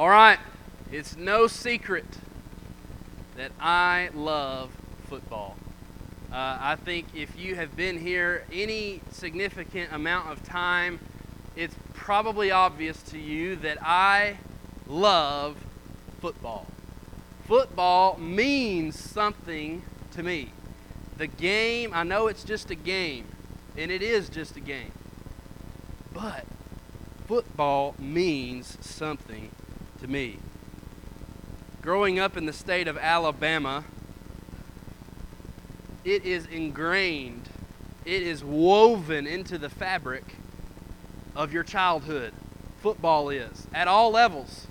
All right, it's no secret that I love football. Uh, I think if you have been here any significant amount of time, it's probably obvious to you that I love football. Football means something to me. The game, I know it's just a game, and it is just a game, but football means something to me. Growing up in the state of Alabama, it is ingrained, it is woven into the fabric of your childhood. Football is, at all levels.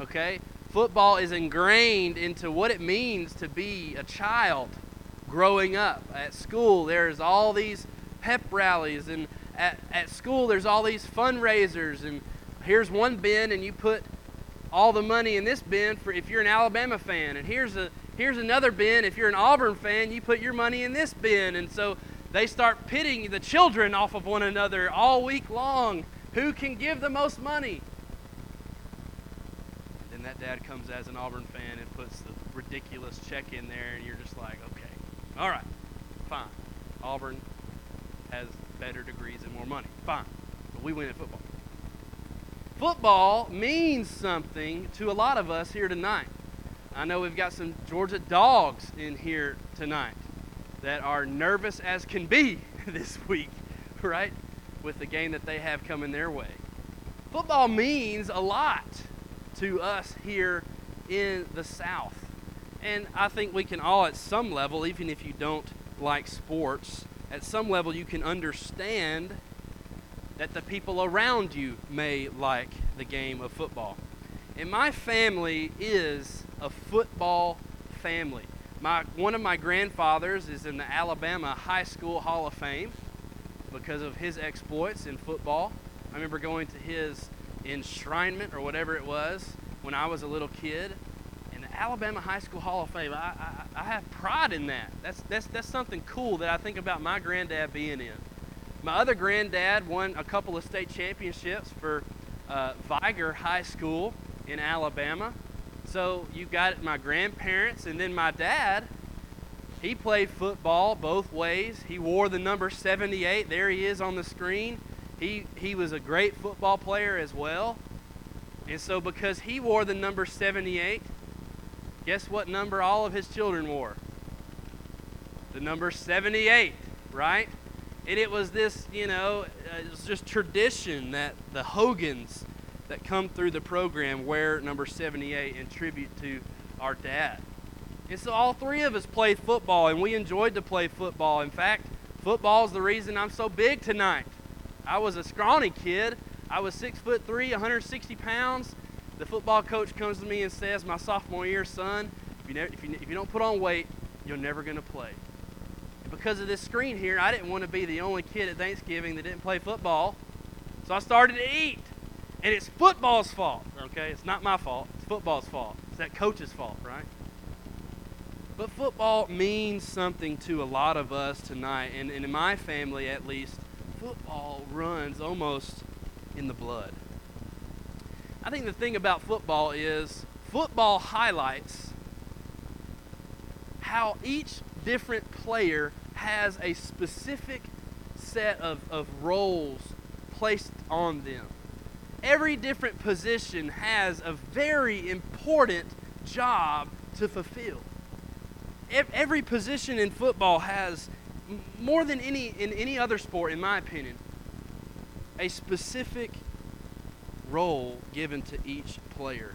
Okay? Football is ingrained into what it means to be a child growing up. At school, there's all these pep rallies, and at, at school, there's all these fundraisers, and here's one bin, and you put all the money in this bin for if you're an Alabama fan, and here's a here's another bin. If you're an Auburn fan, you put your money in this bin, and so they start pitting the children off of one another all week long. Who can give the most money? And then that dad comes as an Auburn fan and puts the ridiculous check in there, and you're just like, okay, all right, fine. Auburn has better degrees and more money. Fine. But we win at football. Football means something to a lot of us here tonight. I know we've got some Georgia dogs in here tonight that are nervous as can be this week, right? With the game that they have coming their way. Football means a lot to us here in the South. And I think we can all, at some level, even if you don't like sports, at some level you can understand that the people around you may like the game of football. And my family is a football family. My, one of my grandfathers is in the Alabama High School Hall of Fame because of his exploits in football. I remember going to his enshrinement or whatever it was when I was a little kid. In the Alabama High School Hall of Fame, I, I, I have pride in that. That's, that's, that's something cool that I think about my granddad being in. My other granddad won a couple of state championships for uh, Vigor High School in Alabama. So you got my grandparents, and then my dad. He played football both ways. He wore the number 78. There he is on the screen. He, he was a great football player as well. And so, because he wore the number 78, guess what number all of his children wore? The number 78, right? And it was this, you know, uh, it was just tradition that the Hogans that come through the program wear number 78 in tribute to our dad. And so all three of us played football, and we enjoyed to play football. In fact, football is the reason I'm so big tonight. I was a scrawny kid. I was six foot three, 160 pounds. The football coach comes to me and says, "My sophomore year, son, if you, never, if you, if you don't put on weight, you're never going to play." Because of this screen here, I didn't want to be the only kid at Thanksgiving that didn't play football, so I started to eat. And it's football's fault, okay? It's not my fault. It's football's fault. It's that coach's fault, right? But football means something to a lot of us tonight, and, and in my family at least, football runs almost in the blood. I think the thing about football is football highlights how each different player has a specific set of, of roles placed on them every different position has a very important job to fulfill. Every position in football has, more than any in any other sport, in my opinion, a specific role given to each player.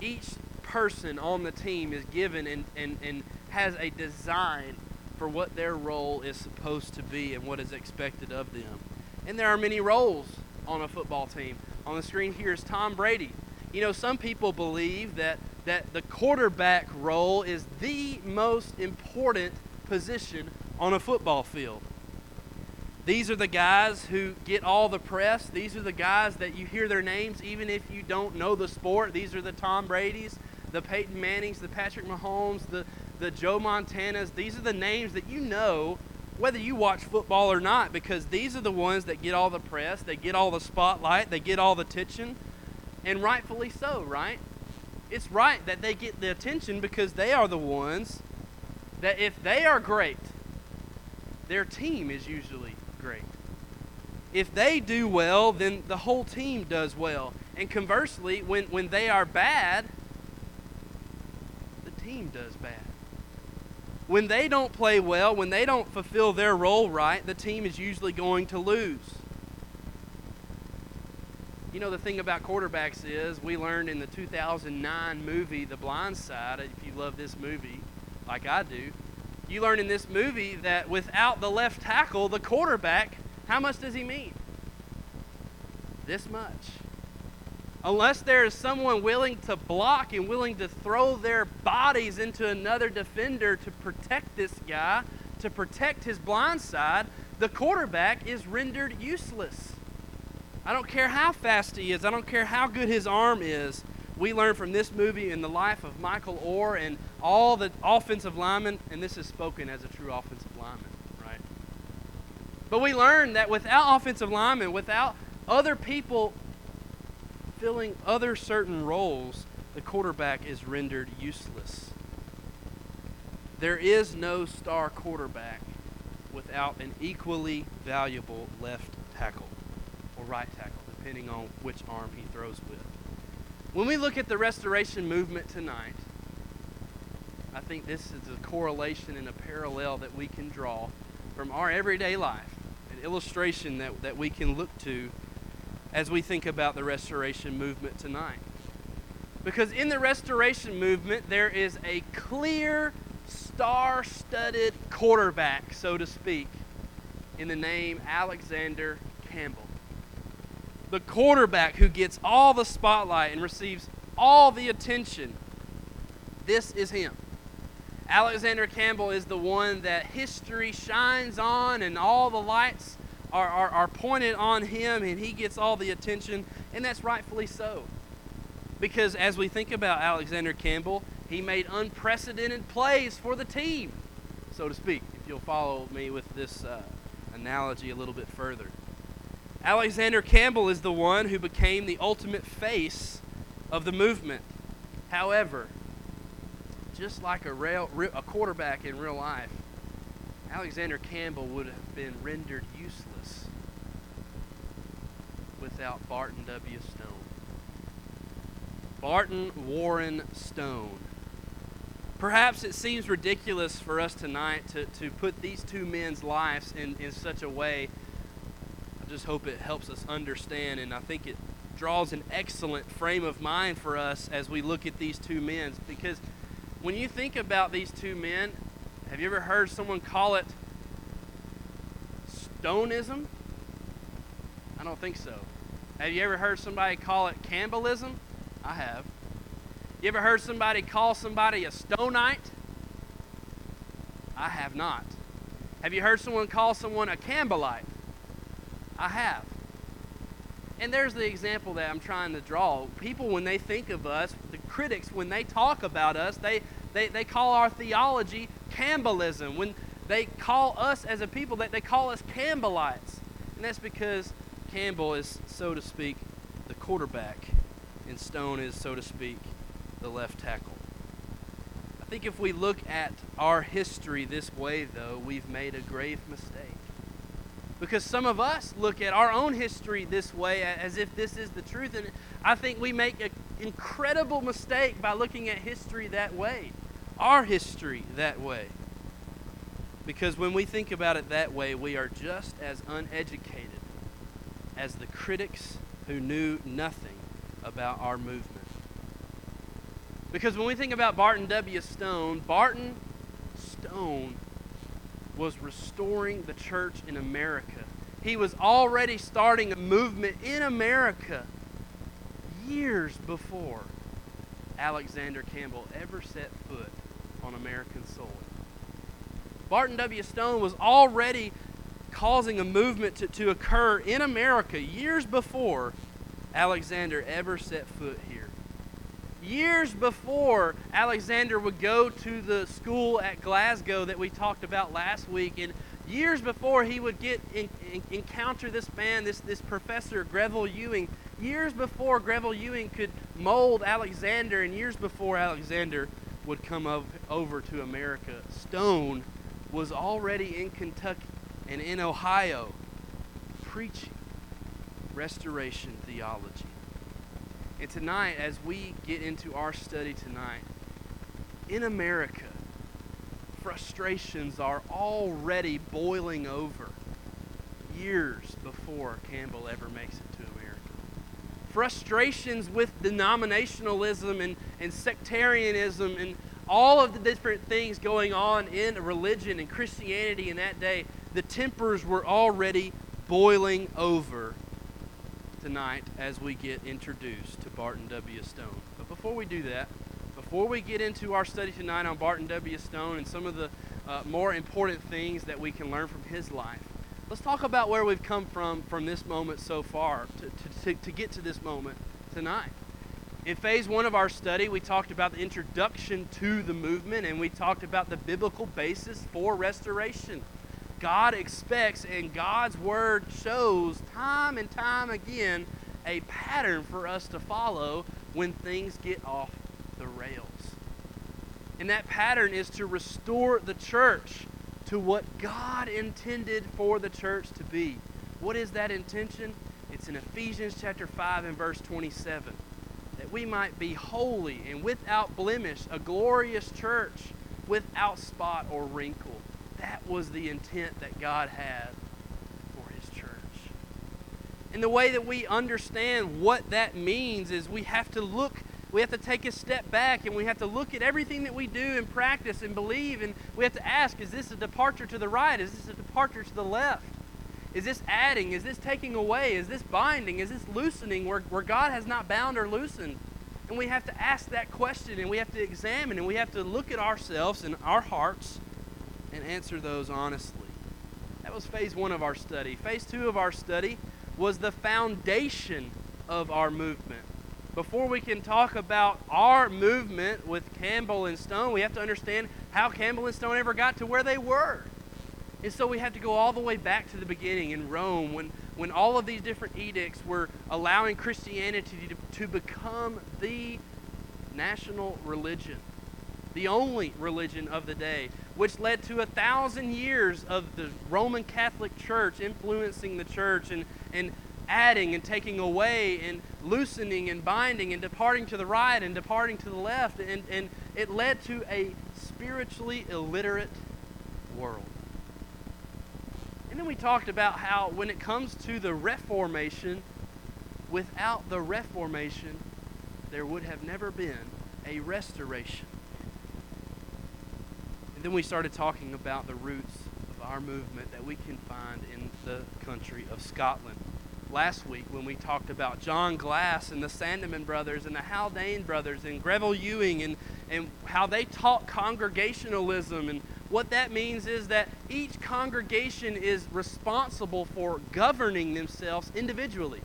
Each person on the team is given and, and, and has a design for what their role is supposed to be and what is expected of them. And there are many roles on a football team on the screen here is Tom Brady. You know, some people believe that, that the quarterback role is the most important position on a football field. These are the guys who get all the press. These are the guys that you hear their names even if you don't know the sport. These are the Tom Brady's, the Peyton Mannings, the Patrick Mahomes, the, the Joe Montanas. These are the names that you know whether you watch football or not, because these are the ones that get all the press, they get all the spotlight, they get all the attention. And rightfully so, right? It's right that they get the attention because they are the ones that if they are great, their team is usually great. If they do well, then the whole team does well. And conversely, when, when they are bad, the team does bad. When they don't play well, when they don't fulfill their role right, the team is usually going to lose. You know, the thing about quarterbacks is we learned in the 2009 movie, The Blind Side, if you love this movie like I do, you learn in this movie that without the left tackle, the quarterback, how much does he mean? This much. Unless there is someone willing to block and willing to throw their bodies into another defender to protect this guy, to protect his blind side, the quarterback is rendered useless. I don't care how fast he is, I don't care how good his arm is. We learn from this movie in the life of Michael Oher and all the offensive linemen, and this is spoken as a true offensive lineman, right? But we learn that without offensive linemen, without other people filling other certain roles, the quarterback is rendered useless. There is no star quarterback without an equally valuable left tackle or right tackle, depending on which arm he throws with. When we look at the restoration movement tonight, I think this is a correlation and a parallel that we can draw from our everyday life, an illustration that, that we can look to as we think about the restoration movement tonight. Because in the restoration movement, there is a clear, star studded quarterback, so to speak, in the name Alexander Campbell. The quarterback who gets all the spotlight and receives all the attention. This is him. Alexander Campbell is the one that history shines on, and all the lights are, are, are pointed on him, and he gets all the attention, and that's rightfully so. Because as we think about Alexander Campbell, he made unprecedented plays for the team, so to speak, if you'll follow me with this uh, analogy a little bit further. Alexander Campbell is the one who became the ultimate face of the movement. However, just like a, rail, a quarterback in real life, Alexander Campbell would have been rendered useless without Barton W. Stone. Barton Warren Stone. Perhaps it seems ridiculous for us tonight to, to put these two men's lives in, in such a way. I just hope it helps us understand, and I think it draws an excellent frame of mind for us as we look at these two men because when you think about these two men, have you ever heard someone call it stoneism? I don't think so. Have you ever heard somebody call it Campbellism? I have. You ever heard somebody call somebody a stonite? I have not. Have you heard someone call someone a Campbellite? I have. And there's the example that I'm trying to draw. People, when they think of us, the critics, when they talk about us, they, they, they call our theology Campbellism. When they call us as a people, that they call us Campbellites. And that's because Campbell is, so to speak, the quarterback, and Stone is, so to speak, the left tackle. I think if we look at our history this way, though, we've made a grave mistake. Because some of us look at our own history this way as if this is the truth. And I think we make an incredible mistake by looking at history that way, our history that way. Because when we think about it that way, we are just as uneducated as the critics who knew nothing about our movement. Because when we think about Barton W. Stone, Barton Stone was restoring the church in America. He was already starting a movement in America years before Alexander Campbell ever set foot American soil. Barton W. Stone was already causing a movement to, to occur in America years before Alexander ever set foot here years before Alexander would go to the school at Glasgow that we talked about last week, and years before he would get in, in, encounter this man, this, this professor, Greville Ewing, years before Greville Ewing could mold Alexander, and years before Alexander would come over to America, Stone was already in Kentucky and in Ohio preaching restoration theology. And tonight, as we get into our study tonight, in America, frustrations are already boiling over years before Campbell ever makes it to America. Frustrations with denominationalism and, and sectarianism and all of the different things going on in religion and Christianity in that day, the tempers were already boiling over tonight as we get introduced to Barton W. Stone. But before we do that, before we get into our study tonight on Barton W. Stone and some of the uh, more important things that we can learn from his life, let's talk about where we've come from from this moment so far to, to, to, get to this moment tonight. In phase one of our study, we talked about the introduction to the movement and we talked about the biblical basis for restoration. God expects and God's word shows time and time again a pattern for us to follow when things get off the rails. And that pattern is to restore the church to what God intended for the church to be. What is that intention? In Ephesians chapter 5 and verse 27. That we might be holy and without blemish, a glorious church without spot or wrinkle. That was the intent that God had for his church. And the way that we understand what that means is we have to look we have to take a step back and we have to look at everything that we do and practice and believe. And we have to ask is this a departure to the right? Is this a departure to the left? Is this adding? Is this taking away? Is this binding? Is this loosening where, where God has not bound or loosened? And we have to ask that question and we have to examine and we have to look at ourselves and our hearts and answer those honestly. That was phase one of our study. Phase two of our study was the foundation of our movement before we can talk about our movement with Campbell and Stone, we have to understand how Campbell and Stone ever got to where they were. And so we have to go all the way back to the beginning in Rome when, when all of these different edicts were allowing Christianity to, to become the national religion, the only religion of the day, which led to a thousand years of the Roman Catholic Church influencing the church and, and adding and taking away and loosening and binding and departing to the right and departing to the left. And, and it led to a spiritually illiterate world. Then we talked about how when it comes to the Reformation, without the Reformation, there would have never been a restoration. And then we started talking about the roots of our movement that we can find in the country of Scotland last week when we talked about John Glas and the Sandeman brothers and the Haldane brothers and Greville Ewing and, and how they taught congregationalism. And what that means is that each congregation is responsible for governing themselves individually.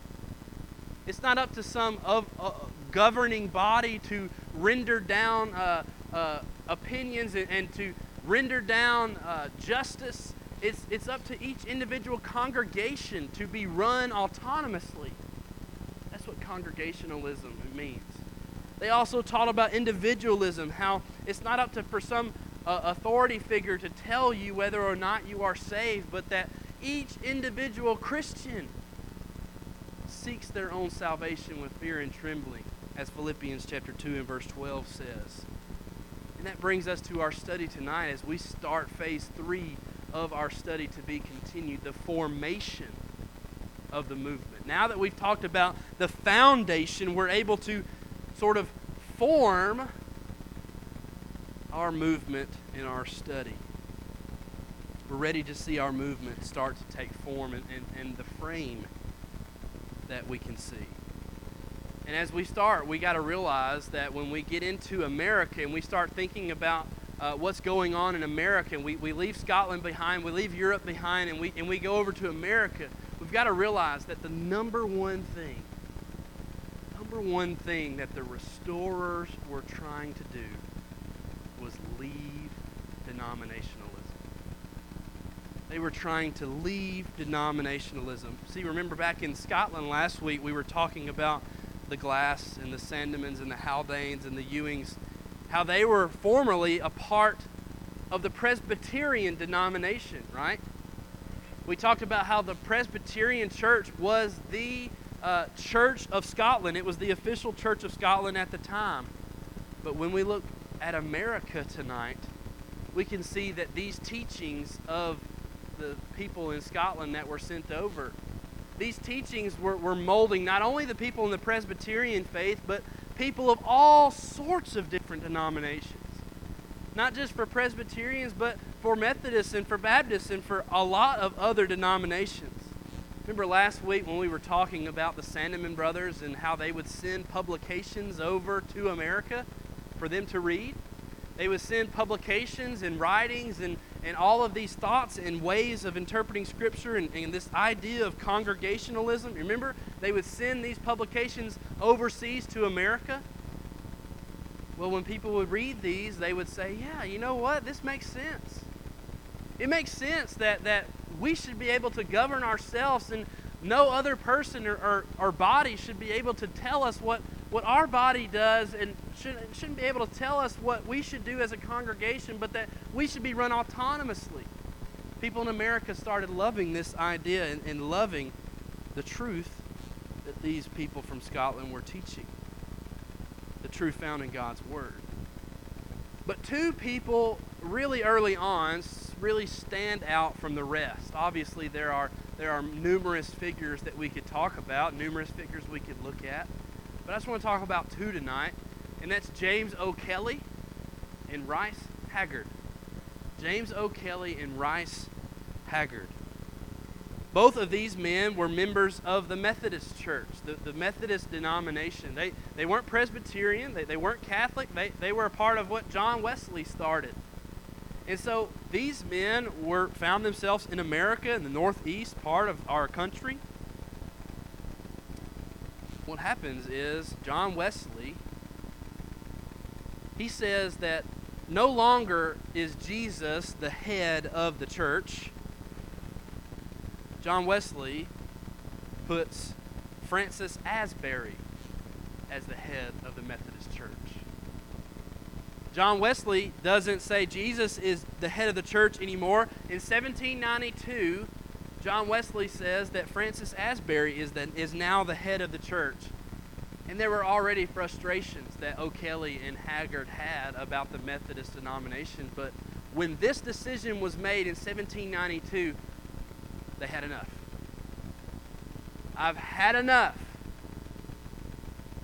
It's not up to some of, uh, governing body to render down uh, uh, opinions and, and, to render down uh, justice it's, it's up to each individual congregation to be run autonomously. That's what congregationalism means. They also taught about individualism, how it's not up to for some uh, authority figure to tell you whether or not you are saved, but that each individual Christian seeks their own salvation with fear and trembling, as Philippians chapter 2 and verse 12 says. And that brings us to our study tonight as we start phase 3 of our study to be continued the formation of the movement. Now that we've talked about the foundation, we're able to sort of form our movement in our study. We're ready to see our movement start to take form and, and, and the frame that we can see. And as we start, we got to realize that when we get into America and we start thinking about uh, what's going on in America. And we, we leave Scotland behind, we leave Europe behind, and we, and we go over to America. We've got to realize that the number one thing, number one thing that the restorers were trying to do denominationalism. They were trying to leave denominationalism. See, remember back in Scotland last week, we were talking about the Glas and the Sandemans and the Haldanes and the Ewings, how they were formerly a part of the Presbyterian denomination, right? We talked about how the Presbyterian Church was the uh, Church of Scotland. It was the official Church of Scotland at the time. But when we look at America tonight, we can see that these teachings of the people in Scotland that were sent over, these teachings were, were molding not only the people in the Presbyterian faith, but people of all sorts of different denominations. Not just for Presbyterians, but for Methodists and for Baptists and for a lot of other denominations. Remember last week when we were talking about the Sandeman brothers and how they would send publications over to America for them to read? They would send publications and writings and, and all of these thoughts and ways of interpreting Scripture and, and this idea of congregationalism. Remember, they would send these publications overseas to America. Well, when people would read these, they would say, Yeah, you know what? This makes sense. It makes sense that, that we should be able to govern ourselves, and no other person or, or, or body should be able to tell us what, what our body does and shouldn't, shouldn't be able to tell us what we should do as a congregation, but that we should be run autonomously. People in America started loving this idea and, and loving the truth that these people from Scotland were teaching the truth found in God's Word. But two people really early on really stand out from the rest. Obviously, there are, there are numerous figures that we could talk about, numerous figures we could look at. But I just want to talk about two tonight, and that's James O'Kelly and Rice Haggard. James O'Kelly and Rice Haggard. Both of these men were members of the Methodist Church, the, the Methodist denomination. They, they weren't Presbyterian, they, they weren't Catholic, they, they were a part of what John Wesley started. And so these men were found themselves in America, in the northeast part of our country. What happens is John Wesley he says that no longer is Jesus the head of the church. John Wesley puts Francis Asbury as the head of the Methodist Church. John Wesley doesn't say Jesus is the head of the church anymore. In 1792, John Wesley says that Francis Asbury is, the, is now the head of the church. And there were already frustrations that O'Kelly and Haggard had about the Methodist denomination, but when this decision was made in 1792, they had enough. I've had enough.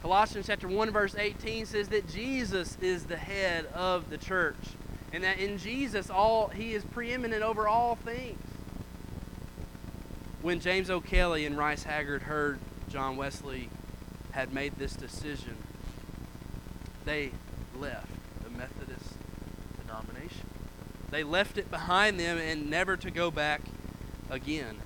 Colossians chapter 1 verse 18 says that Jesus is the head of the church and that in Jesus all he is preeminent over all things. When James O'Kelly and Rice Haggard heard John Wesley had made this decision, they left the Methodist denomination. They left it behind them and never to go back again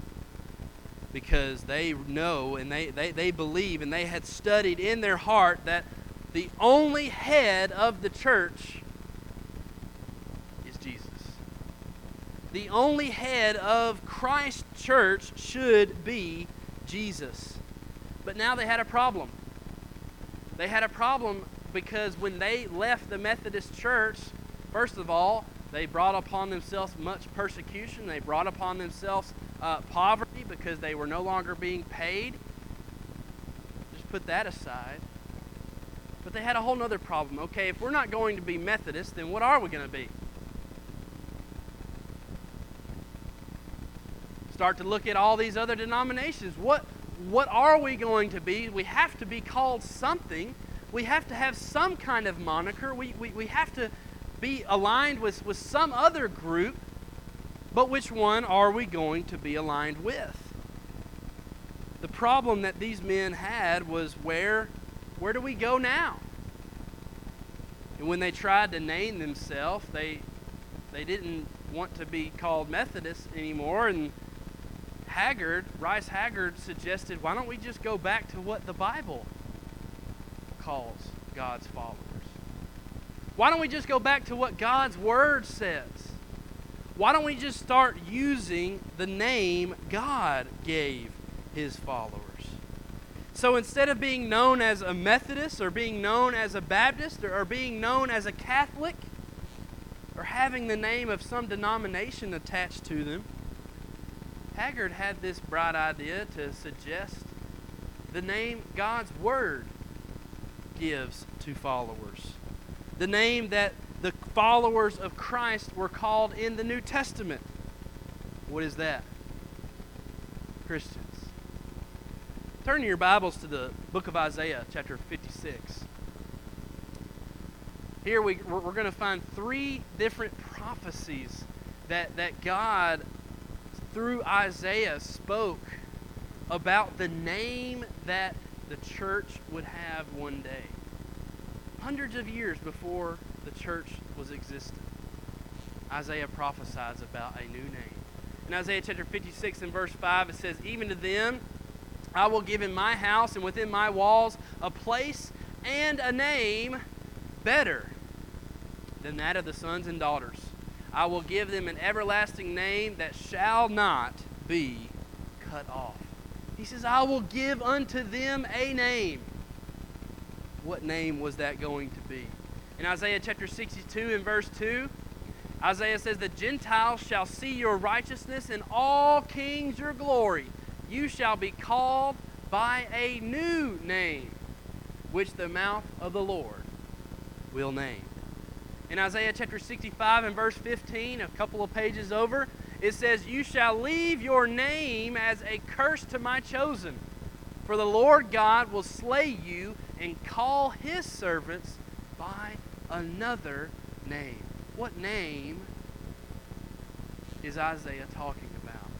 because they know and they, they, they believe and they had studied in their heart that the only head of the church is Jesus. The only head of Christ's church should be Jesus. But now they had a problem. They had a problem because when they left the Methodist church, first of all, they brought upon themselves much persecution. They brought upon themselves uh, poverty because they were no longer being paid. Just put that aside. But they had a whole other problem. Okay, if we're not going to be Methodist, then what are we going to be? Start to look at all these other denominations. What, what are we going to be? We have to be called something. We have to have some kind of moniker. We, we, we have to be aligned with, with some other group but which one are we going to be aligned with? The problem that these men had was where where do we go now? And when they tried to name themselves, they they didn't want to be called Methodists anymore and Haggard, Rice Haggard suggested, why don't we just go back to what the Bible calls God's followers? Why don't we just go back to what God's word says? why don't we just start using the name God gave his followers? So instead of being known as a Methodist or being known as a Baptist or, being known as a Catholic or having the name of some denomination attached to them, Haggard had this bright idea to suggest the name God's Word gives to followers. The name that the followers of Christ were called in the New Testament. What is that? Christians. Turn your Bibles to the book of Isaiah, chapter 56. Here we, we're, going to find three different prophecies that, that God, through Isaiah, spoke about the name that the church would have one day. Hundreds of years before the church was existent, Isaiah prophesies about a new name. In Isaiah chapter 56 and verse 5, it says, Even to them I will give in my house and within my walls a place and a name better than that of the sons and daughters. I will give them an everlasting name that shall not be cut off. He says, I will give unto them a name. What name was that going to be? In Isaiah chapter 62 and verse 2, Isaiah says, The Gentiles shall see your righteousness, and all kings your glory. You shall be called by a new name, which the mouth of the Lord will name. In Isaiah chapter 65 and verse 15, a couple of pages over, it says, You shall leave your name as a curse to my chosen. For the Lord God will slay you and call his servants by another name. What name is Isaiah talking about?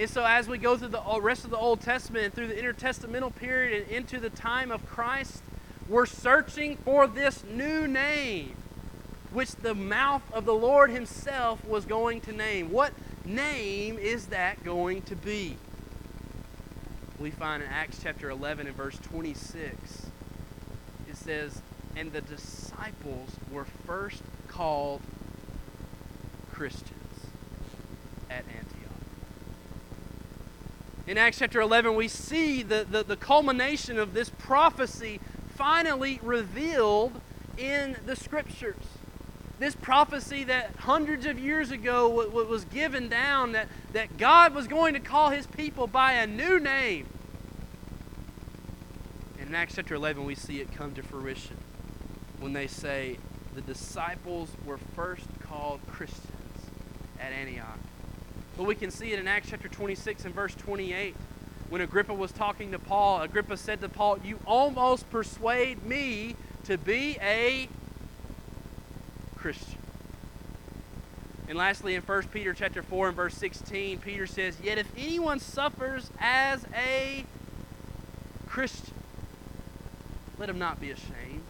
And so, as we go through the uh, rest of the Old Testament and through the intertestamental period and into the time of Christ, we're searching for this new name, which the mouth of the Lord Himself was going to name. What name is that going to be? We find in Acts chapter 11 and verse 26, it says, And the disciples were first called Christians at Antioch. In Acts chapter 11, we see the, the, the culmination of this prophecy finally revealed in the scriptures. This prophecy that hundreds of years ago was given down that, that God was going to call his people by a new name. In Acts chapter 11, we see it come to fruition when they say the disciples were first called Christians at Antioch. But we can see it in Acts chapter 26 and verse 28 when Agrippa was talking to Paul, Agrippa said to Paul, You almost persuade me to be a Christian. And lastly, in 1 Peter chapter 4 and verse 16, Peter says, Yet if anyone suffers as a Christian, let him not be ashamed,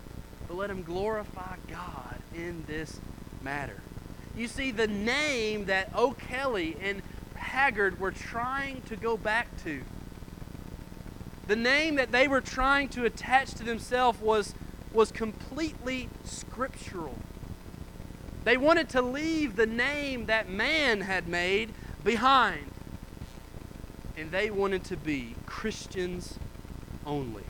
but let him glorify God in this matter. You see, the name that O'Kelly and Haggard were trying to go back to the name that they were trying to attach to themselves was, was completely scriptural. They wanted to leave the name that man had made behind. And they wanted to be Christians only.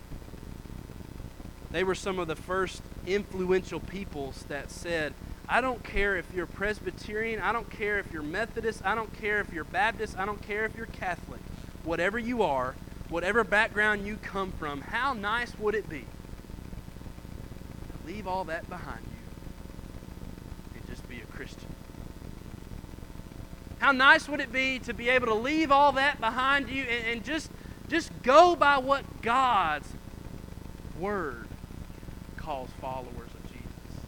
They were some of the first influential peoples that said, I don't care if you're Presbyterian, I don't care if you're Methodist, I don't care if you're Baptist, I don't care if you're Catholic. Whatever you are, whatever background you come from, how nice would it be to leave all that behind you and just be a Christian? How nice would it be to be able to leave all that behind you and, and just, just go by what God's Word calls followers of Jesus?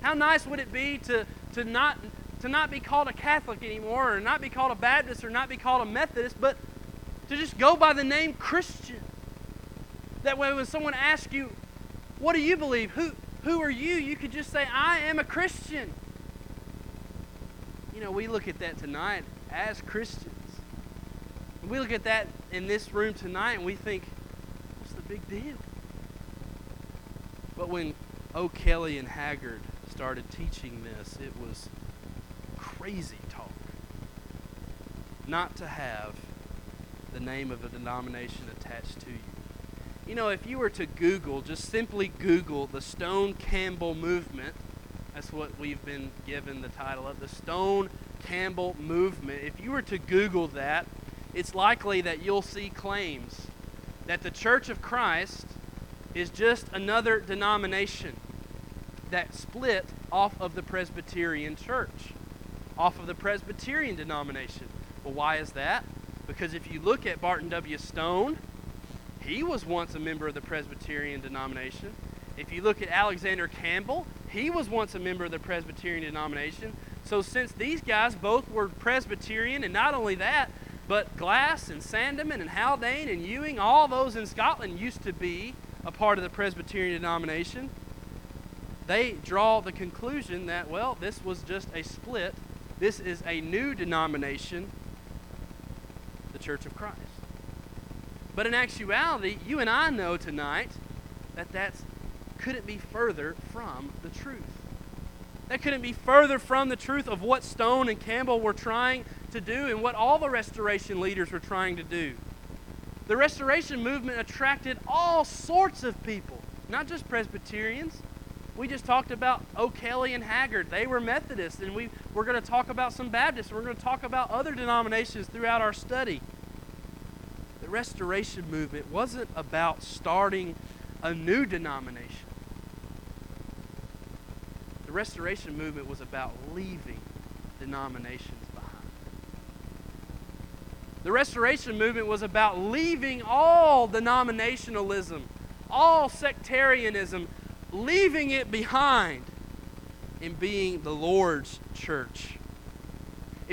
How nice would it be to, to, not, to not be called a Catholic anymore, or not be called a Baptist, or not be called a Methodist, but to just go by the name Christian. That way, when someone asks you, What do you believe? Who, who are you? You could just say, I am a Christian. You know, we look at that tonight as Christians. We look at that in this room tonight and we think, What's the big deal? But when O'Kelly and Haggard started teaching this, it was crazy talk not to have the name of a denomination attached to you. You know, if you were to Google, just simply Google the Stone Campbell movement, that's what we've been given the title of, the Stone Campbell movement. If you were to Google that, it's likely that you'll see claims that the Church of Christ is just another denomination that split off of the Presbyterian Church, off of the Presbyterian denomination. Well, why is that? Because if you look at Barton W. Stone, he was once a member of the Presbyterian denomination. If you look at Alexander Campbell, he was once a member of the Presbyterian denomination. So, since these guys both were Presbyterian, and not only that, but Glas and Sandeman and Haldane and Ewing, all those in Scotland used to be a part of the Presbyterian denomination. They draw the conclusion that, well, this was just a split. This is a new denomination, Church of Christ. But in actuality, you and I know tonight that that's couldn't be further from the truth. That couldn't be further from the truth of what Stone and Campbell were trying to do and what all the restoration leaders were trying to do. The restoration movement attracted all sorts of people, not just Presbyterians. We just talked about O'Kelly and Haggard. They were Methodists, and we, we're going to talk about some Baptists. We're going to talk about other denominations throughout our study. The restoration movement wasn't about starting a new denomination. The restoration movement was about leaving denominations behind. the Restoration movement was about leaving all denominationalism, all sectarianism, leaving it behind and being the Lord's church.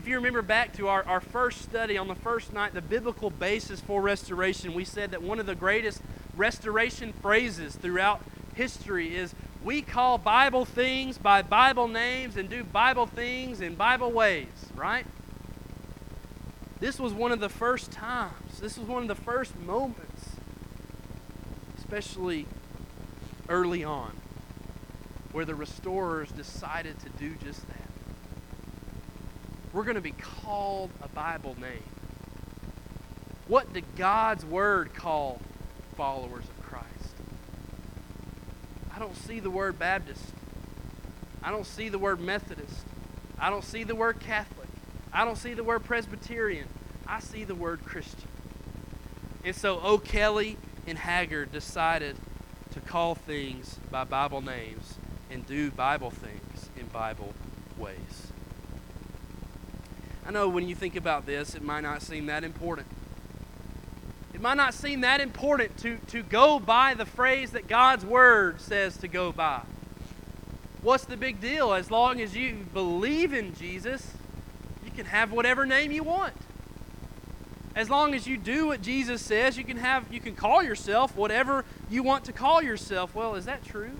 If you remember back to our, our first study on the first night, the biblical basis for restoration, we said that one of the greatest restoration phrases throughout history is we call Bible things by Bible names and do Bible things in Bible ways, right? This was one of the first times, this was one of the first moments, especially early on, where the restorers decided to do just. We're going to be called a Bible name. What did God's Word call followers of Christ? I don't see the word Baptist. I don't see the word Methodist. I don't see the word Catholic. I don't see the word Presbyterian. I see the word Christian. And so O'Kelly and Haggard decided to call things by Bible names and do Bible things in Bible ways. I know when you think about this, it might not seem that important. It might not seem that important to, to go by the phrase that God's Word says to go by. What's the big deal? As long as you believe in Jesus, you can have whatever name you want. As long as you do what Jesus says, you can have you can call yourself whatever you want to call yourself. Well, is that true?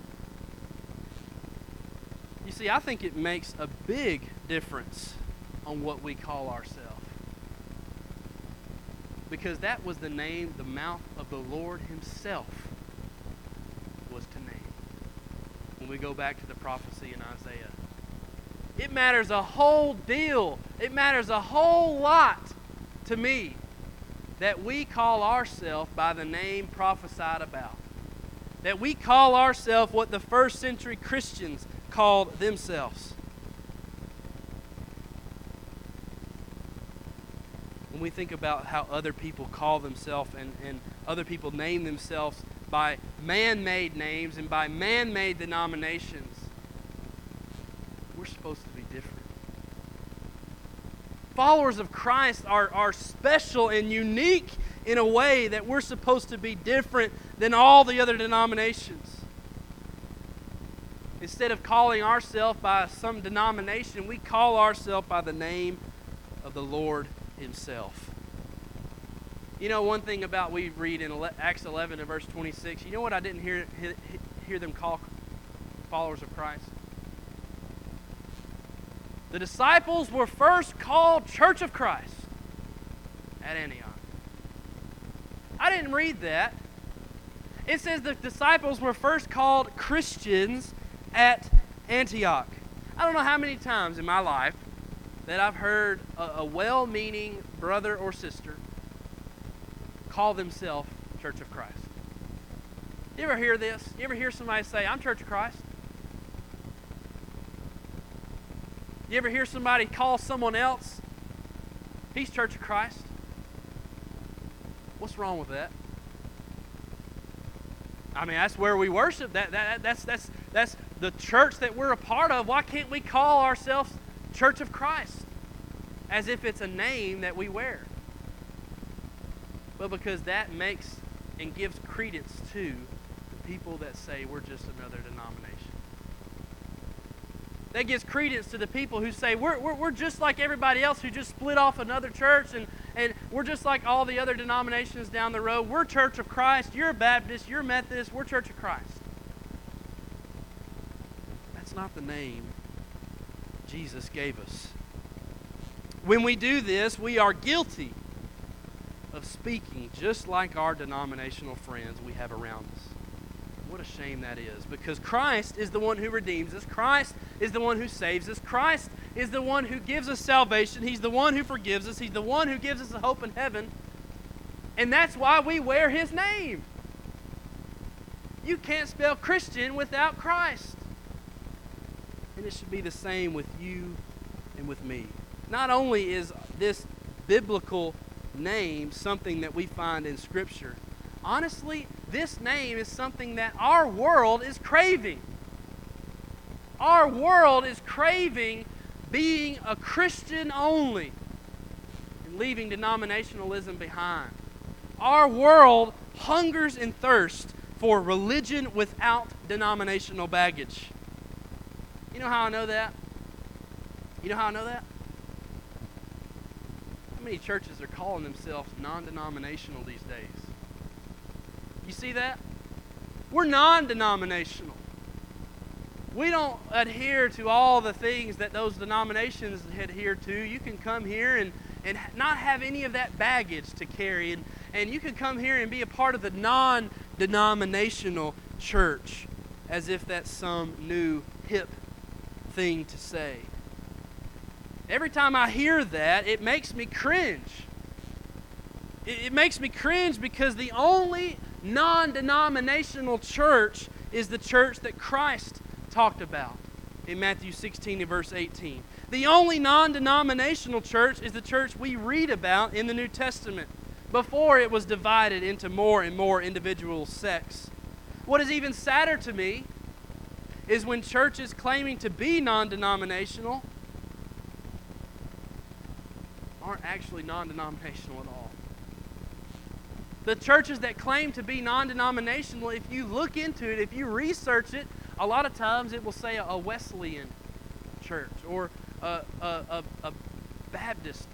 You see, I think it makes a big difference on what we call ourselves. Because that was the name the mouth of the Lord himself was to name. When we go back to the prophecy in Isaiah it matters a whole deal. It matters a whole lot to me that we call ourselves by the name prophesied about. That we call ourselves what the first century Christians called themselves. We think about how other people call themselves and, and other people name themselves by man made names and by man made denominations, we're supposed to be different. Followers of Christ are, are special and unique in a way that we're supposed to be different than all the other denominations. Instead of calling ourselves by some denomination, we call ourselves by the name of the Lord Himself. You know, one thing about we read in Acts 11 and verse 26, you know what I didn't hear, hear them call followers of Christ? The disciples were first called Church of Christ at Antioch. I didn't read that. It says the disciples were first called Christians at Antioch. I don't know how many times in my life that I've heard a, a well meaning brother or sister call themselves Church of Christ. You ever hear this? You ever hear somebody say, I'm Church of Christ? You ever hear somebody call someone else, he's Church of Christ? What's wrong with that? I mean, that's where we worship. That, that, that's, that's, that's the church that we're a part of. Why can't we call ourselves Church of Christ as if it's a name that we wear? Well, because that makes and gives credence to the people that say we're just another denomination. That gives credence to the people who say we're, we're, we're just like everybody else who just split off another church and, and we're just like all the other denominations down the road. We're Church of Christ. You're Baptist. You're Methodist. We're Church of Christ. That's not the name Jesus gave us. When we do this, we are guilty of speaking just like our denominational friends we have around us. What a shame that is because Christ is the one who redeems us. Christ is the one who saves us. Christ is the one who gives us salvation. He's the one who forgives us. He's the one who gives us a hope in heaven. And that's why we wear his name. You can't spell Christian without Christ. And it should be the same with you and with me. Not only is this biblical name something that we find in Scripture, honestly, this name is something that our world is craving. Our world is craving being a Christian only and leaving denominationalism behind. Our world hungers and thirsts for religion without denominational baggage. You know how I know that? You know how I know that? How many churches are calling themselves non denominational these days? You see that? We're non denominational. We don't adhere to all the things that those denominations adhere to. You can come here and, and not have any of that baggage to carry. And, and you can come here and be a part of the non denominational church as if that's some new hip thing to say. Every time I hear that, it makes me cringe. It, it makes me cringe because the only non denominational church is the church that Christ talked about in Matthew 16 and verse 18. The only non denominational church is the church we read about in the New Testament before it was divided into more and more individual sects. What is even sadder to me is when churches claiming to be non denominational aren't actually non denominational at all. The churches that claim to be non denominational, if you look into it, if you research it, a lot of times it will say a Wesleyan church or a, a, a, a Baptist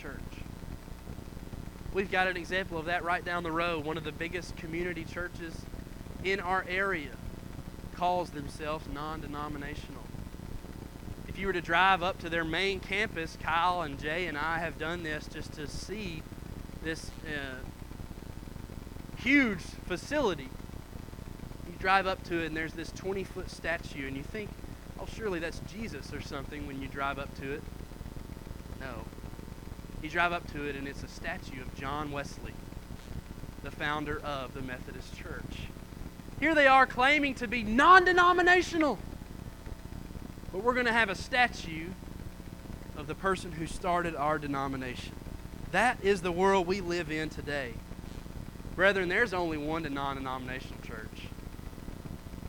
church. We've got an example of that right down the road. One of the biggest community churches in our area calls themselves non denominational. If you were to drive up to their main campus, Kyle and Jay and I have done this just to see this uh, huge facility. You drive up to it, and there's this 20 foot statue, and you think, oh, surely that's Jesus or something when you drive up to it. No. You drive up to it, and it's a statue of John Wesley, the founder of the Methodist Church. Here they are claiming to be non denominational. But we're going to have a statue of the person who started our denomination. That is the world we live in today. Brethren, there's only one non denominational church,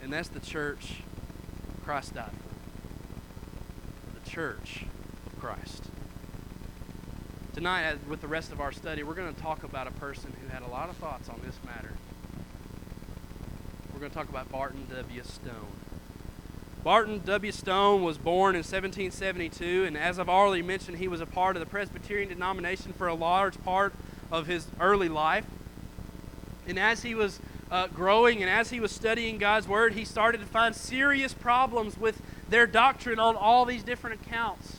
and that's the church Christ died for. The church of Christ. Tonight, with the rest of our study, we're going to talk about a person who had a lot of thoughts on this matter. We're going to talk about Barton W. Stone. Barton W. Stone was born in 1772, and as I've already mentioned, he was a part of the Presbyterian denomination for a large part of his early life. And as he was uh, growing and as he was studying God's Word, he started to find serious problems with their doctrine on all these different accounts.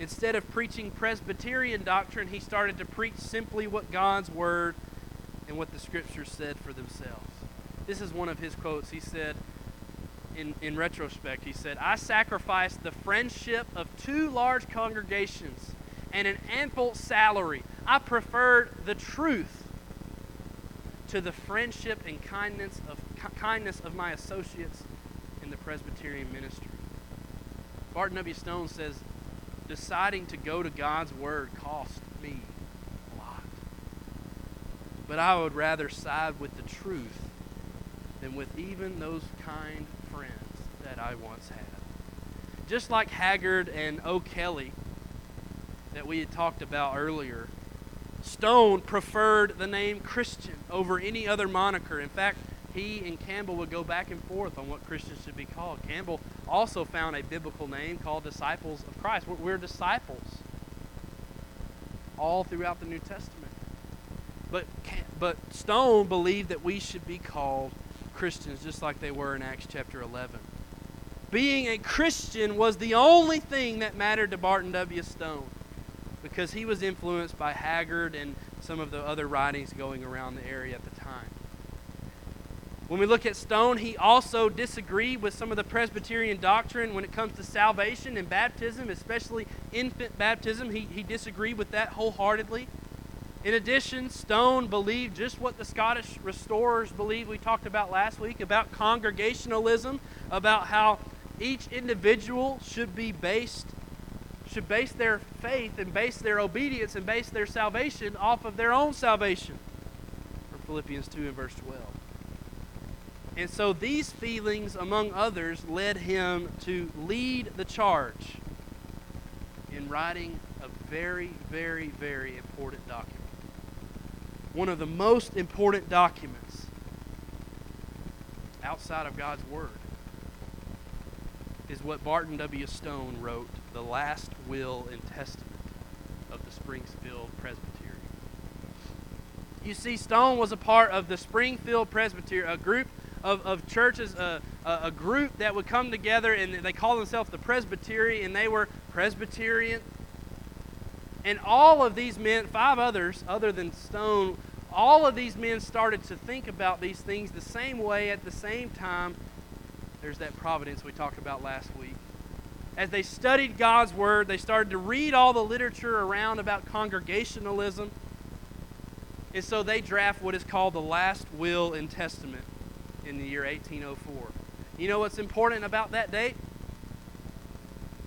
Instead of preaching Presbyterian doctrine, he started to preach simply what God's Word and what the Scriptures said for themselves. This is one of his quotes. He said, in, in retrospect. He said, I sacrificed the friendship of two large congregations and an ample salary. I preferred the truth to the friendship and kindness of, kindness of my associates in the Presbyterian ministry. Barton W. Stone says, deciding to go to God's Word cost me a lot. But I would rather side with the truth than with even those kind friends that I once had. Just like Haggard and O'Kelly that we had talked about earlier, Stone preferred the name Christian over any other moniker. In fact, he and Campbell would go back and forth on what Christians should be called. Campbell also found a biblical name called disciples of Christ. We're, disciples all throughout the New Testament. But, but Stone believed that we should be called Christians just like they were in Acts chapter 11. Being a Christian was the only thing that mattered to Barton W. Stone because he was influenced by Haggard and some of the other writings going around the area at the time. When we look at Stone, he also disagreed with some of the Presbyterian doctrine when it comes to salvation and baptism, especially infant baptism. He, he disagreed with that wholeheartedly. In addition, Stone believed just what the Scottish restorers believed we talked about last week about congregationalism, about how each individual should be based should base their faith and base their obedience and base their salvation off of their own salvation. From Philippians 2 and verse 12. And so these feelings, among others, led him to lead the charge in writing a very, very, very important document. One of the most important documents outside of God's Word is what Barton W. Stone wrote, The Last Will and Testament of the Springfield Presbytery. You see, Stone was a part of the Springfield Presbytery, a group of, of churches, uh, a, a group that would come together and they call themselves the Presbytery, and they were Presbyterian. And all of these men, five others other than Stone, all of these men started to think about these things the same way at the same time. There's that providence we talked about last week. As they studied God's Word, they started to read all the literature around about congregationalism. And so they draft what is called the last will and testament in the year 1804. You know what's important about that date?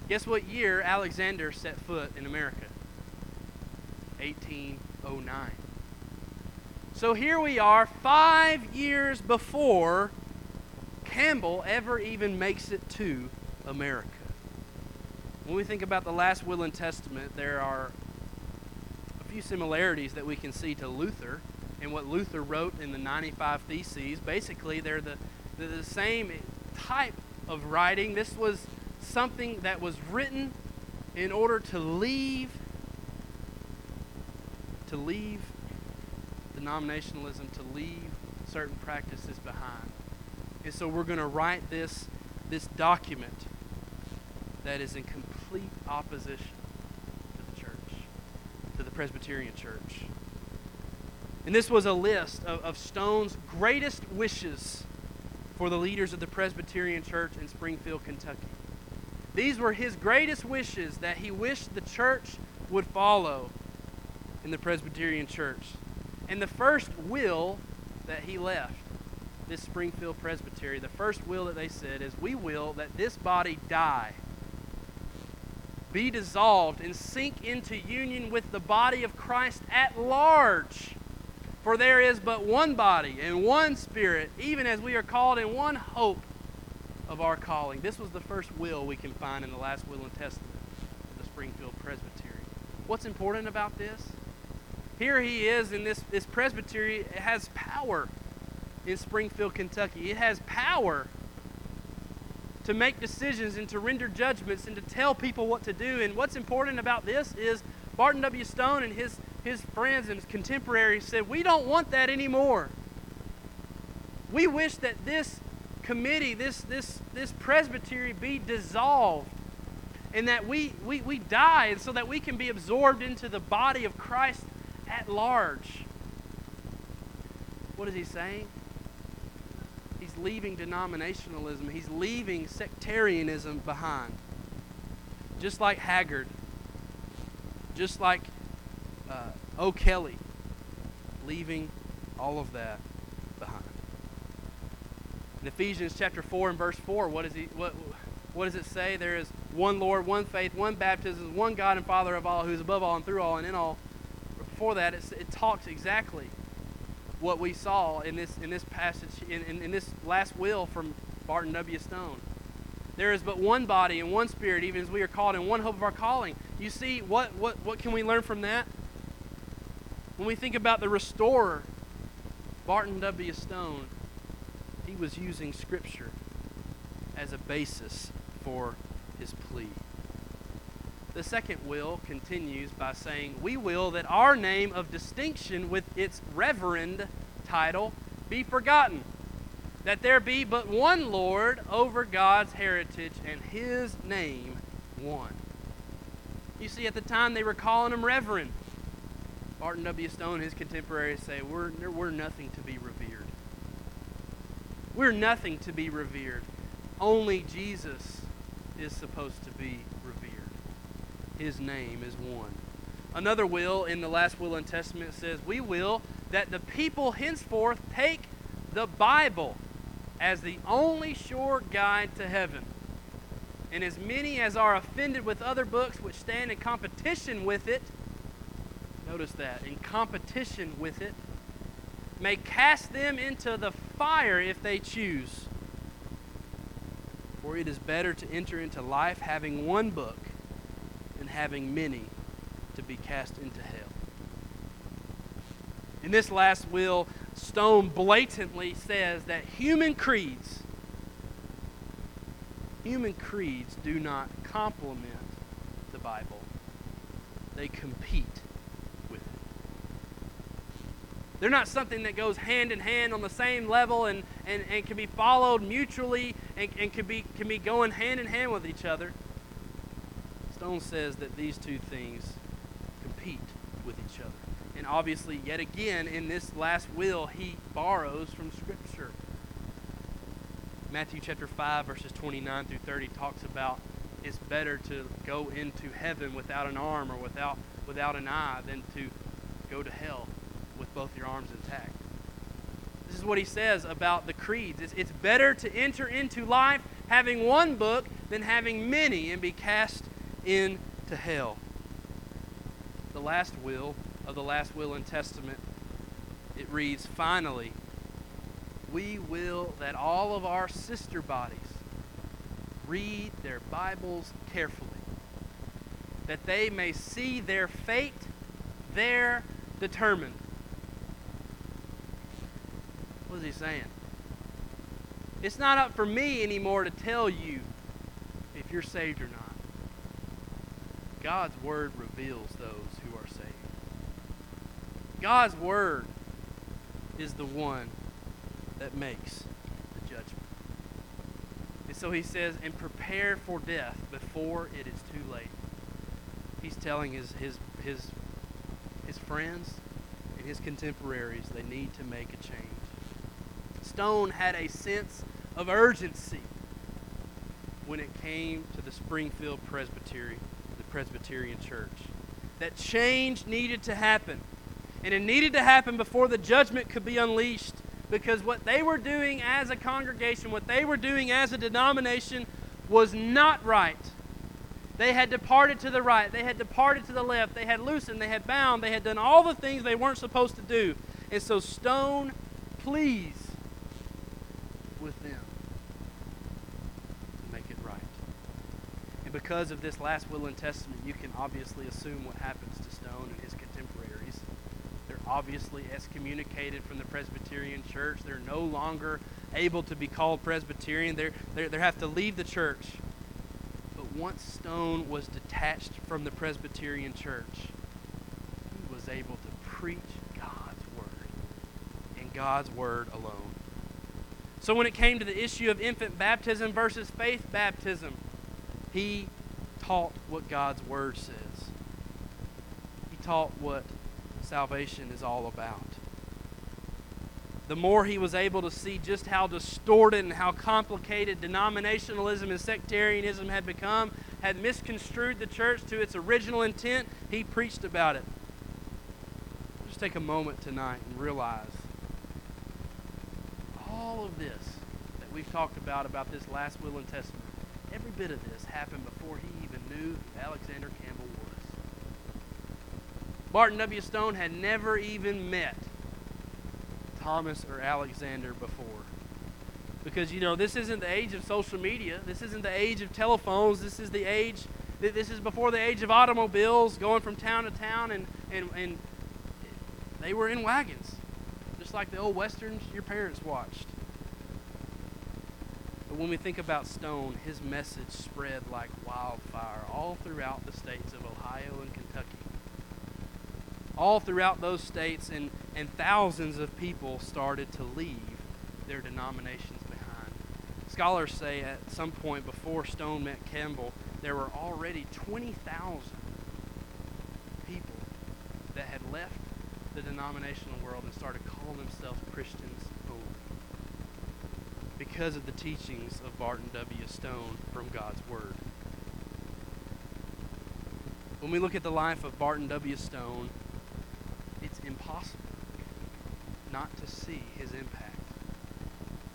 Guess what year Alexander set foot in America? 1809. So here we are, five years before Campbell ever even makes it to America. When we think about the last will and testament, there are a few similarities that we can see to Luther and what Luther wrote in the 95 Theses. Basically, they're the, the, the same type of writing. This was something that was written in order to leave to leave denominationalism, to leave certain practices behind. And so we're going to write this, this document that is in complete opposition to the church, to the Presbyterian church. And this was a list of, of Stone's greatest wishes for the leaders of the Presbyterian church in Springfield, Kentucky. These were his greatest wishes that he wished the church would follow in the Presbyterian church. And the first will that he left, this Springfield Presbytery, the first will that they said is, We will that this body die, be dissolved, and sink into union with the body of Christ at large for there is but one body and one spirit, even as we are called in one hope of our calling. This was the first will we can find in the last will and testament of the Springfield Presbytery. What's important about this? Here he is in this, this presbytery. It has power in Springfield, Kentucky. It has power to make decisions and to render judgments and to tell people what to do. And what's important about this is Barton W. Stone and his his friends and his contemporaries said, We don't want that anymore. We wish that this committee, this, this, this presbytery be dissolved and that we, we, we die and so that we can be absorbed into the body of Christ large. What is he saying? He's leaving denominationalism, he's leaving sectarianism behind. Just like Haggard, just like uh, O'Kelly, leaving all of that behind. In Ephesians chapter 4 and verse 4, what, is he, what, what does it say? There is one Lord, one faith, one baptism, one God and Father of all, who is above all and through all and in all. Before that, it talks exactly what we saw in this, in this passage, in, in, in this last will from Barton W. Stone. There is but one body and one spirit, even as we are called, in one hope of our calling. You see, what, what, what can we learn from that? When we think about the restorer, Barton W. Stone, he was using Scripture as a basis for his plea. The second will continues by saying, We will that our name of distinction with its reverend title be forgotten, that there be but one Lord over God's heritage, and his name one. You see, at the time they were calling him Reverend. Barton W. Stone and his contemporaries say, we're, we're nothing to be revered. We're nothing to be revered. Only Jesus is supposed to be. His name is one. Another will in the last will and testament says, We will that the people henceforth take the Bible as the only sure guide to heaven. And as many as are offended with other books which stand in competition with it, notice that, in competition with it, may cast them into the fire if they choose. For it is better to enter into life having one book having many to be cast into hell. In this last will, Stone blatantly says that human creeds, human creeds do not complement the Bible. They compete with it. They're not something that goes hand in hand on the same level and, and, and can be followed mutually and, and can, be, can be going hand in hand with each other. Stone says that these two things compete with each other. And obviously, yet again, in this last will, he borrows from Scripture. Matthew chapter 5, verses 29 through 30 talks about it's better to go into heaven without an arm or without, without an eye than to go to hell with both your arms intact. This is what he says about the creeds. It's, it's better to enter into life having one book than having many and be cast into hell. The last will of the last will and testament, it reads, Finally, we will that all of our sister bodies read their Bibles carefully, that they may see their fate there determined. What is he saying? It's not up for me anymore to tell you if you're saved or not. God's Word reveals those who are saved. God's Word is the one that makes the judgment. And so he says, and prepare for death before it is too late. He's telling his, his, his, his friends and his contemporaries they need to make a change. Stone had a sense of urgency when it came to the Springfield Presbytery, Presbyterian Church. That change needed to happen. And it needed to happen before the judgment could be unleashed because what they were doing as a congregation, what they were doing as a denomination, was not right. They had departed to the right, they had departed to the left, they had loosened, they had bound, they had done all the things they weren't supposed to do. And so Stone pleads with them to make it right. And because of this last will and testament, you can obviously assume what happens to Stone and his contemporaries. They're obviously excommunicated from the Presbyterian church. They're no longer able to be called Presbyterian. They're, they're, they have to leave the church. But once Stone was detached from the Presbyterian church, he was able to preach God's word and God's word alone. So when it came to the issue of infant baptism versus faith baptism, he taught what God's word says. He taught what salvation is all about. the more he was able to see just how distorted and how complicated denominationalism and sectarianism had become, had misconstrued the church to its original intent, he preached about it. Just take a moment tonight and realize all of this that we've talked about, about this last will and testament, every bit of this happened before he who Alexander Campbell was. Barton W. Stone had never even met Thomas or Alexander before. Because, you know, this isn't the age of social media. This isn't the age of telephones. This is the age, this is before the age of automobiles going from town to town, and, and, and they were in wagons, just like the old westerns your parents watched. When we think about Stone, his message spread like wildfire all throughout the states of Ohio and Kentucky. All throughout those states, and, and thousands of people started to leave their denominations behind. Scholars say at some point before Stone met Campbell, there were already 20,000 people that had left the denominational world and started calling themselves Christians because of the teachings of Barton W. Stone from God's Word. When we look at the life of Barton W. Stone, it's impossible not to see his impact.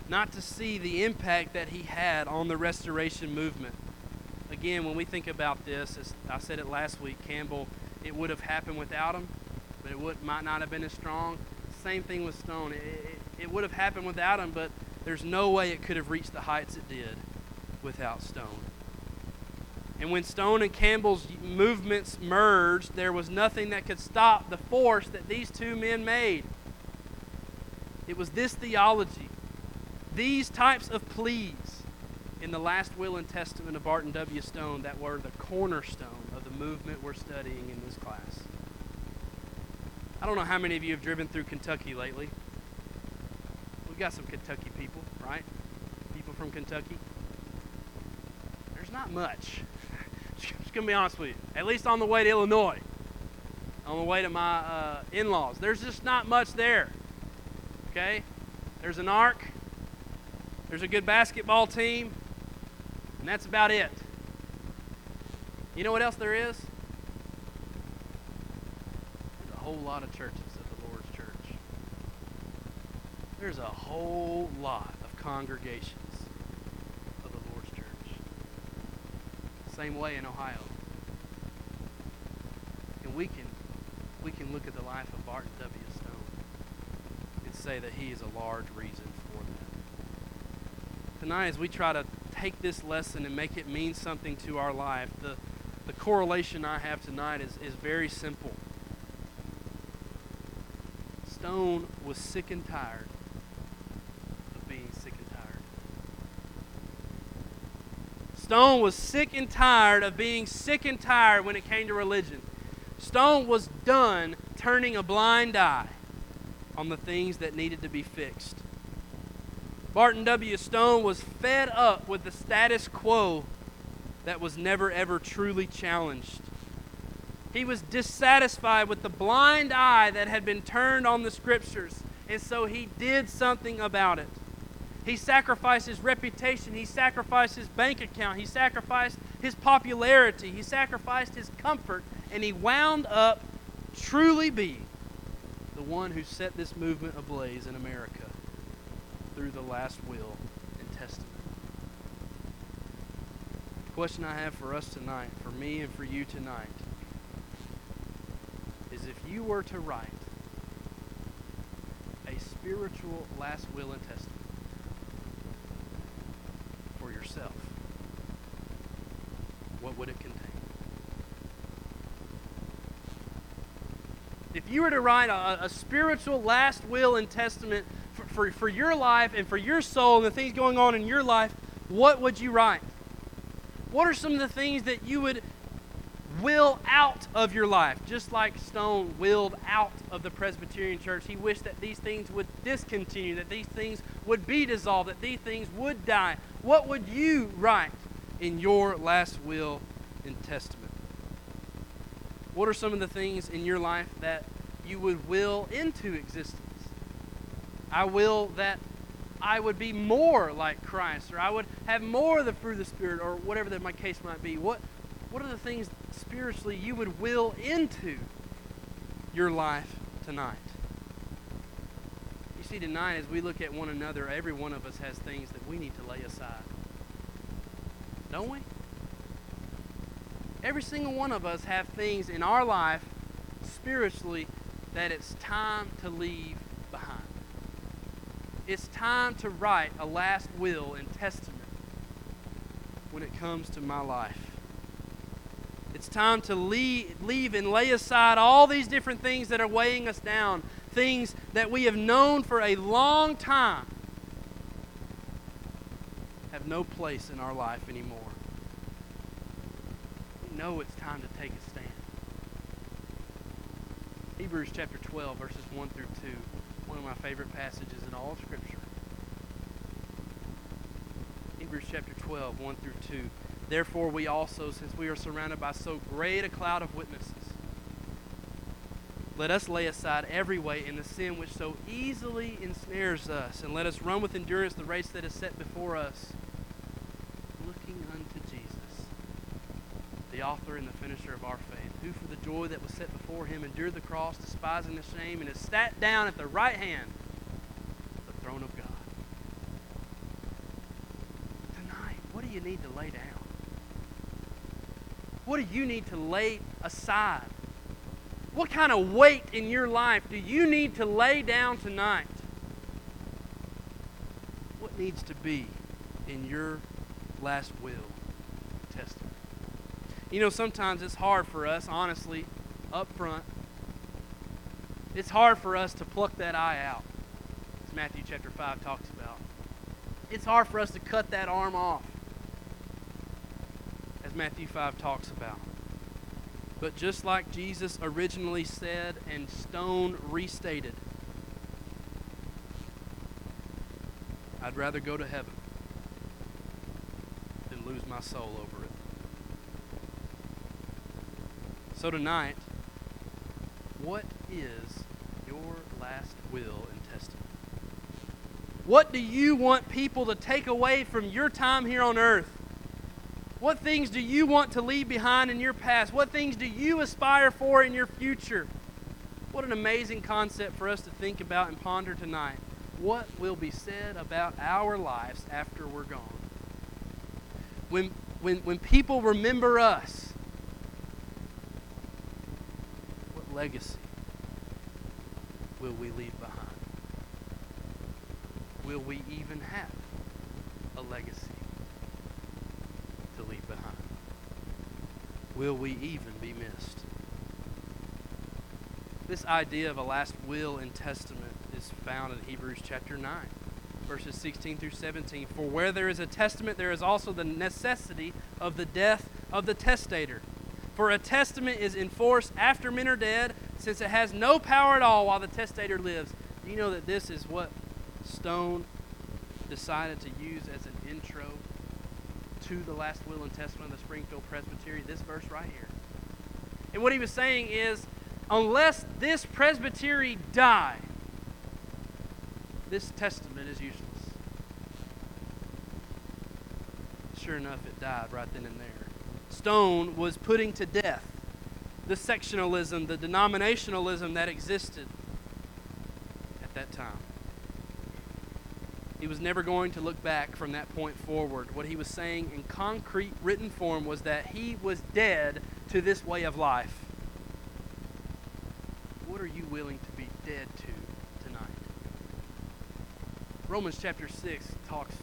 Not to see the impact that he had on the restoration movement. Again, when we think about this, as I said it last week, Campbell, it would have happened without him, but it would, might not have been as strong. Same thing with Stone. It, it, it would have happened without him, but there's no way it could have reached the heights it did without Stone. And when Stone and Campbell's movements merged, there was nothing that could stop the force that these two men made. It was this theology, these types of pleas in the last will and testament of Barton W. Stone that were the cornerstone of the movement we're studying in this class. I don't know how many of you have driven through Kentucky lately. We've got some Kentucky people, right? People from Kentucky. There's not much. Just gonna be honest with you. At least on the way to Illinois, on the way to my uh, in-laws, there's just not much there. Okay? There's an ark. There's a good basketball team, and that's about it. You know what else there is? There's a whole lot of churches there's a whole lot of congregations of the Lord's church. Same way in Ohio. And we can we can look at the life of Barton W. Stone and say that he is a large reason for that. Tonight, as we try to take this lesson and make it mean something to our life, the, the correlation I have tonight is, is very simple. Stone was sick and tired Stone was sick and tired of being sick and tired when it came to religion. Stone was done turning a blind eye on the things that needed to be fixed. Barton W. Stone was fed up with the status quo that was never ever truly challenged. He was dissatisfied with the blind eye that had been turned on the scriptures, and so he did something about it. He sacrificed his reputation. He sacrificed his bank account. He sacrificed his popularity. He sacrificed his comfort. And he wound up truly being the one who set this movement ablaze in America through the last will and testament. The question I have for us tonight, for me and for you tonight, is if you were to write a spiritual last will and testament, yourself, what would it contain? If you were to write a, a spiritual last will and testament for, for, for your life and for your soul and the things going on in your life, what would you write? What are some of the things that you would will out of your life, just like Stone willed out of the Presbyterian Church. He wished that these things would discontinue, that these things would be dissolved, that these things would die. What would you write in your last will and testament? What are some of the things in your life that you would will into existence? I will that I would be more like Christ, or I would have more of the fruit of the Spirit, or whatever that my case might be. What, what are the things spiritually you would will into your life tonight? You see, tonight, as we look at one another, every one of us has things that we need to lay aside. Don't we? Every single one of us have things in our life spiritually that it's time to leave behind. It's time to write a last will and testament when it comes to my life. It's time to leave, leave and lay aside all these different things that are weighing us down, things that we have known for a long time have no place in our life anymore. We know it's time to take a stand. Hebrews chapter 12, verses 1 through 2, one of my favorite passages in all of Scripture. Hebrews chapter 12, 1 through 2. Therefore, we also, since we are surrounded by so great a cloud of witnesses, let us lay aside every weight and the sin which so easily ensnares us, and let us run with endurance the race that is set before us, looking unto Jesus, the author and the finisher of our faith, who for the joy that was set before him endured the cross, despising the shame, and is sat down at the right hand of the throne of God. Tonight, what do you need to lay down? What do you need to lay aside? What kind of weight in your life do you need to lay down tonight? What needs to be in your last will? You know, sometimes it's hard for us, honestly, up front. It's hard for us to pluck that eye out, as Matthew chapter 5 talks about. It's hard for us to cut that arm off, as Matthew 5 talks about. But just like Jesus originally said and Stone restated, I'd rather go to heaven than lose my soul over it. So tonight, what is your last will and testament? What do you want people to take away from your time here on earth? What things do you want to leave behind in your past? What things do you aspire for in your future? What an amazing concept for us to think about and ponder tonight. What will be said about our lives after we're gone? When, when, when people remember us, what legacy will we leave behind? Will we even have a legacy? to leave behind? Will we even be missed? This idea of a last will and testament is found in Hebrews chapter 9, verses 16 through 17. For where there is a testament, there is also the necessity of the death of the testator. For a testament is enforced after men are dead, since it has no power at all while the testator lives. Do you know that this is what Stone decided to use as an intro to the last will and testament of the Springfield Presbytery, this verse right here. And what he was saying is, unless this presbytery die, this testament is useless. Sure enough, it died right then and there. Stone was putting to death the sectionalism, the denominationalism that existed at that time. He was never going to look back from that point forward. What he was saying in concrete written form was that he was dead to this way of life. What are you willing to be dead to tonight? Romans chapter 6 talks,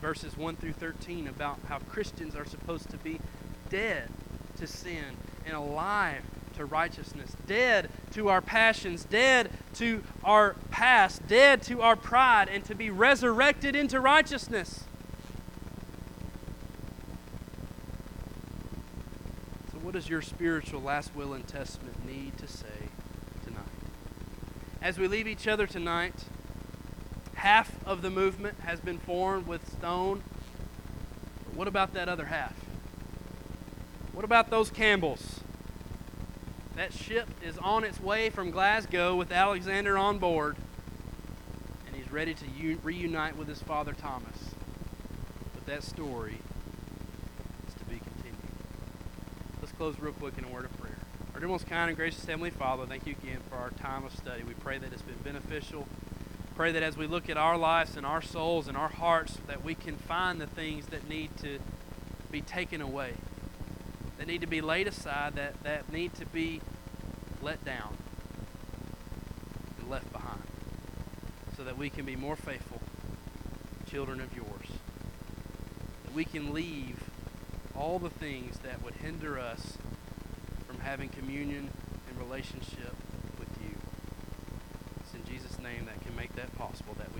verses 1 through 13, about how Christians are supposed to be dead to sin and alive to righteousness, dead to our passions, dead to our past, dead to our pride, and to be resurrected into righteousness. So, what does your spiritual last will and testament need to say tonight? As we leave each other tonight, half of the movement has been formed with stone. What about that other half? What about those Campbells? That ship is on its way from Glasgow with Alexander on board, and he's ready to u- reunite with his father Thomas. But that story is to be continued. Let's close real quick in a word of prayer. Our dear most kind and gracious Heavenly Father, thank you again for our time of study. We pray that it's been beneficial. Pray that as we look at our lives and our souls and our hearts, that we can find the things that need to be taken away, that need to be laid aside, that, that need to be let down and left behind, so that we can be more faithful children of yours. That we can leave all the things that would hinder us from having communion and relationship with you. It's in Jesus' name that can make that possible that.